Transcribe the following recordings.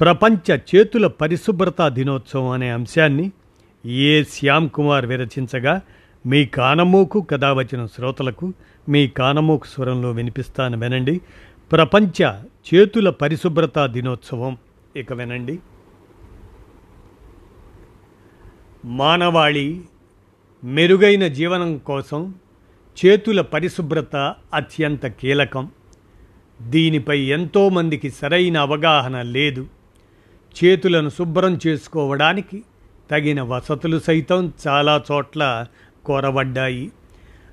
ప్రపంచ చేతుల పరిశుభ్రత దినోత్సవం అనే అంశాన్ని ఏ శ్యామ్ కుమార్ విరచించగా మీ కానమోకు కథ వచ్చిన శ్రోతలకు మీ కానమోకు స్వరంలో వినిపిస్తాను వినండి. ప్రపంచ చేతుల పరిశుభ్రత దినోత్సవం. ఇక వినండి. మానవాళి మెరుగైన జీవనం కోసం చేతుల పరిశుభ్రత అత్యంత కీలకం. దీనిపై ఎంతోమందికి సరైన అవగాహన లేదు. చేతులను శుభ్రం చేసుకోవడానికి తగిన వసతులు సైతం చాలా చోట్ల కోరబడ్డాయి.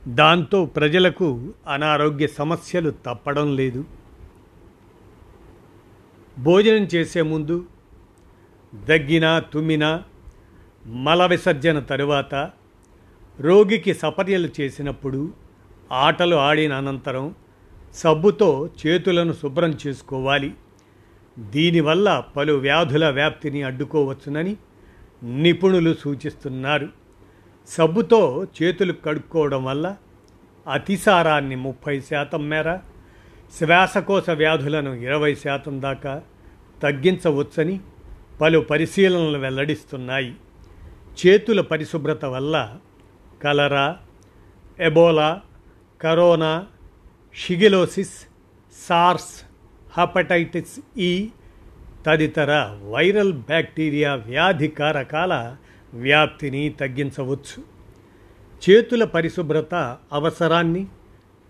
దాంతో ప్రజలకు అనారోగ్య సమస్యలు తప్పడం లేదు. భోజనం చేసే ముందు దగ్గిన తుమ్మిన మల విసర్జన తరువాత రోగికి సపర్యలు చేసినప్పుడు ఆటలు ఆడిన అనంతరం సబ్బుతో చేతులను శుభ్రం చేసుకోవాలి. దీనివల్ల పలు వ్యాధుల వ్యాప్తిని అడ్డుకోవచ్చునని నిపుణులు సూచిస్తున్నారు. సబ్బుతో చేతులు కడుక్కోవడం వల్ల అతిసారాన్ని ముప్పై శాతం మేర శ్వాసకోశ వ్యాధులను ఇరవై శాతం దాకా తగ్గించవచ్చని పలు పరిశీలనలు వెల్లడిస్తున్నాయి. చేతుల పరిశుభ్రత వల్ల cholera Ebola corona shigellosis SARS hepatitis ఈ తదితర వైరల్ బ్యాక్టీరియా వ్యాధి కారకాల వ్యాప్తిని తగ్గించవచ్చు. చేతుల పరిశుభ్రత అవసరాన్ని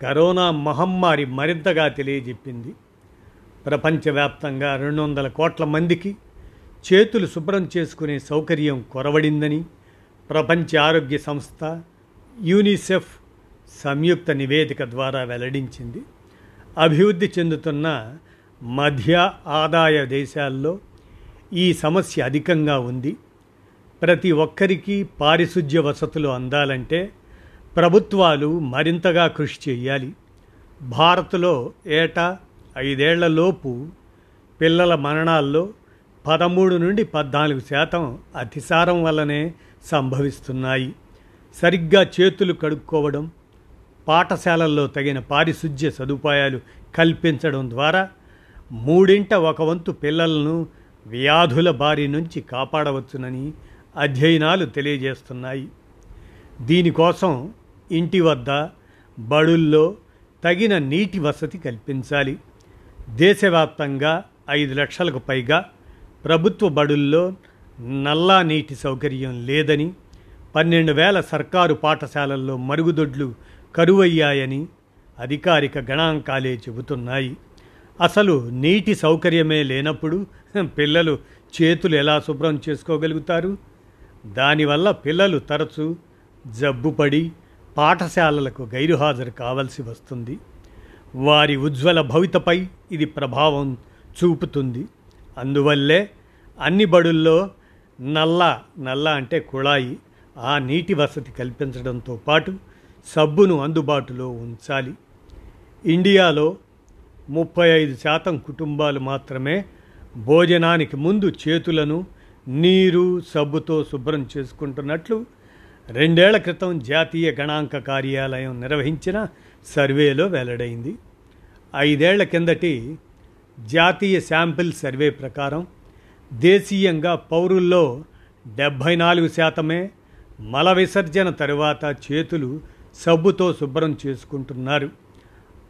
కరోనా మహమ్మారి మరింతగా తెలియజెప్పింది. ప్రపంచవ్యాప్తంగా రెండు వందల కోట్ల మందికి చేతులు శుభ్రం చేసుకునే సౌకర్యం కొరవడిందని ప్రపంచ ఆరోగ్య సంస్థ యూనిసెఫ్ సంయుక్త నివేదిక ద్వారా వెల్లడించింది. అభివృద్ధి చెందుతున్న మధ్య ఆదాయ దేశాల్లో ఈ సమస్య అధికంగా ఉంది. ప్రతి ఒక్కరికి పారిశుధ్య వసతులు అందాలంటే ప్రభుత్వాలు మరింతగా కృషి చేయాలి. భారత్లో ఏటా ఐదేళ్ళలోపు పిల్లల మరణాల్లో పదమూడు నుండి పద్నాలుగు శాతం అతిసారం వల్లనే సంభవిస్తున్నాయి. సరిగ్గా చేతులు కడుక్కోవడం పాఠశాలల్లో తగిన పారిశుధ్య సదుపాయాలు కల్పించడం ద్వారా మూడింట ఒక వంతు పిల్లలను వ్యాధుల బారి నుంచి కాపాడవచ్చునని అధ్యయనాలు తెలియజేస్తున్నాయి. దీనికోసం ఇంటి వద్ద బడుల్లో తగిన నీటి వసతి కల్పించాలి. దేశవ్యాప్తంగా ఐదు లక్షలకు పైగా ప్రభుత్వ బడుల్లో నల్లా నీటి సౌకర్యం లేదని పన్నెండు వేల సర్కారు పాఠశాలల్లో మరుగుదొడ్లు కరువయ్యాయని అధికారిక గణాంకాలే చెబుతున్నాయి. అసలు నీటి సౌకర్యమే లేనప్పుడు పిల్లలు చేతులు ఎలా శుభ్రం చేసుకోగలుగుతారు? దానివల్ల పిల్లలు తరచూ జబ్బుపడి పాఠశాలలకు గైరుహాజరు కావలసి వస్తుంది. వారి ఉజ్వల భవితపై ఇది ప్రభావం చూపుతుంది. అందువల్లే అన్ని బడుల్లో నల్ల నల్ల అంటే కుళాయి ఆ నీటి వసతి కల్పించడంతో పాటు సబ్బును అందుబాటులో ఉంచాలి. ఇండియాలో ముప్పై ఐదు శాతం కుటుంబాలు మాత్రమే భోజనానికి ముందు చేతులను నీరు సబ్బుతో శుభ్రం చేసుకుంటున్నట్లు రెండేళ్ళ క్రితం జాతీయ గణాంక కార్యాలయం నిర్వహించిన సర్వేలో వెల్లడైంది. ఐదేళ్ళ కిందటి జాతీయ శాంపిల్ సర్వే ప్రకారం దేశీయంగా పౌరుల్లో డెబ్భై నాలుగు శాతమే మల విసర్జన తరువాత చేతులు సబ్బుతో శుభ్రం చేసుకుంటున్నారు.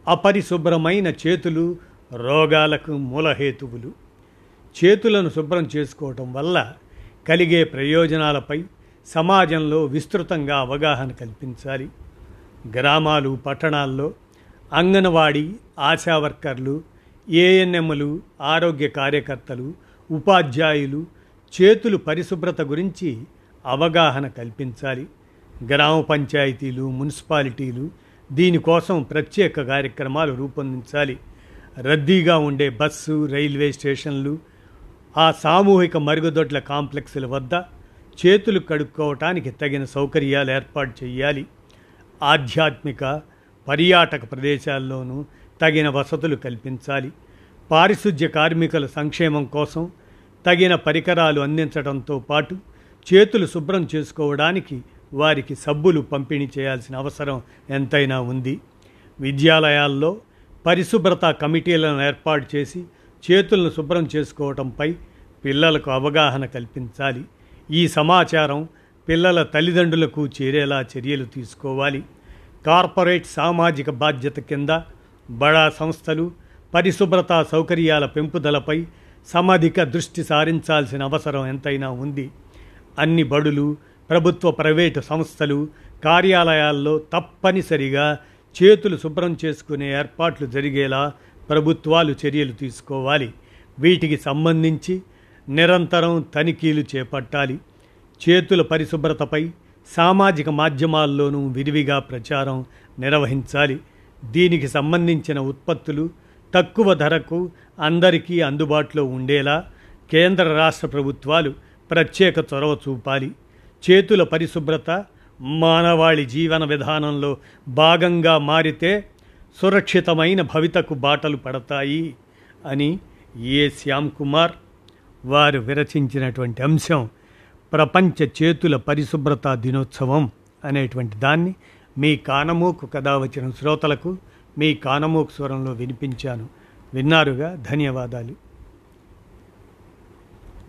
అపరిశుభ్రమైన చేతులు రోగాలకు మూలహేతువులు. చేతులను శుభ్రం చేసుకోవటం వల్ల కలిగే ప్రయోజనాలపై సమాజంలో విస్తృతంగా అవగాహన కల్పించాలి. గ్రామాలు పట్టణాల్లో అంగన్వాడీ ఆశా వర్కర్లు ఏఎన్ఎంలు ఆరోగ్య కార్యకర్తలు ఉపాధ్యాయులు చేతులు పరిశుభ్రత గురించి అవగాహన కల్పించాలి. గ్రామ పంచాయతీలు మున్సిపాలిటీలు దీనికోసం ప్రత్యేక కార్యక్రమాలు రూపొందించాలి. రద్దీగా ఉండే బస్సు రైల్వే స్టేషన్లు ఆ సామూహిక మరుగుదొడ్ల కాంప్లెక్స్ల వద్ద చేతులు కడుక్కోవటానికి తగిన సౌకర్యాలు ఏర్పాటు చేయాలి ఆధ్యాత్మిక పర్యాటక ప్రదేశాల్లోనూ తగిన వసతులు కల్పించాలి. పారిశుధ్య కార్మికుల సంక్షేమం కోసం తగిన పరికరాలు అందించడంతో పాటు చేతులు శుభ్రం చేసుకోవడానికి వారికి సబ్బులు పంపిణీ చేయాల్సిన అవసరం ఎంతైనా ఉంది. విద్యాలయాల్లో పరిశుభ్రత కమిటీలను ఏర్పాటు చేసి చేతులను శుభ్రం చేసుకోవటంపై పిల్లలకు అవగాహన కల్పించాలి. ఈ సమాచారం పిల్లల తల్లిదండ్రులకు చేరేలా చర్యలు తీసుకోవాలి. కార్పొరేట్ సామాజిక బాధ్యత కింద బడా సంస్థలు పరిశుభ్రత సౌకర్యాల పెంపుదలపై సమధిక దృష్టి సారించాల్సిన అవసరం ఎంతైనా ఉంది. అన్ని బడులు ప్రభుత్వ ప్రైవేటు సంస్థలు కార్యాలయాల్లో తప్పనిసరిగా చేతులు శుభ్రం చేసుకునే ఏర్పాట్లు జరిగేలా ప్రభుత్వాలు చర్యలు తీసుకోవాలి. వీటికి సంబంధించి నిరంతరం తనిఖీలు చేపట్టాలి. చేతుల పరిశుభ్రతపై సామాజిక మాధ్యమాల్లోనూ విరివిగా ప్రచారం నిర్వహించాలి. దీనికి సంబంధించిన ఉత్పత్తులు తక్కువ ధరకు అందరికీ అందుబాటులో ఉండేలా కేంద్ర రాష్ట్ర ప్రభుత్వాలు ప్రత్యేక చొరవ చూపాలి. చేతుల పరిశుభ్రత మానవాళి జీవన విధానంలో భాగంగా మారితే సురక్షితమైన భవితకు బాటలు పడతాయి అని ఏ శ్యామ్ కుమార్ వారు విరచించినటువంటి అంశం ప్రపంచ చేతుల పరిశుభ్రత దినోత్సవం అనేటువంటి దాన్ని మీ కానమూకు కథ వచ్చిన శ్రోతలకు మీ కానమూకు స్వరంలో వినిపించాను. విన్నారుగా? ధన్యవాదాలు.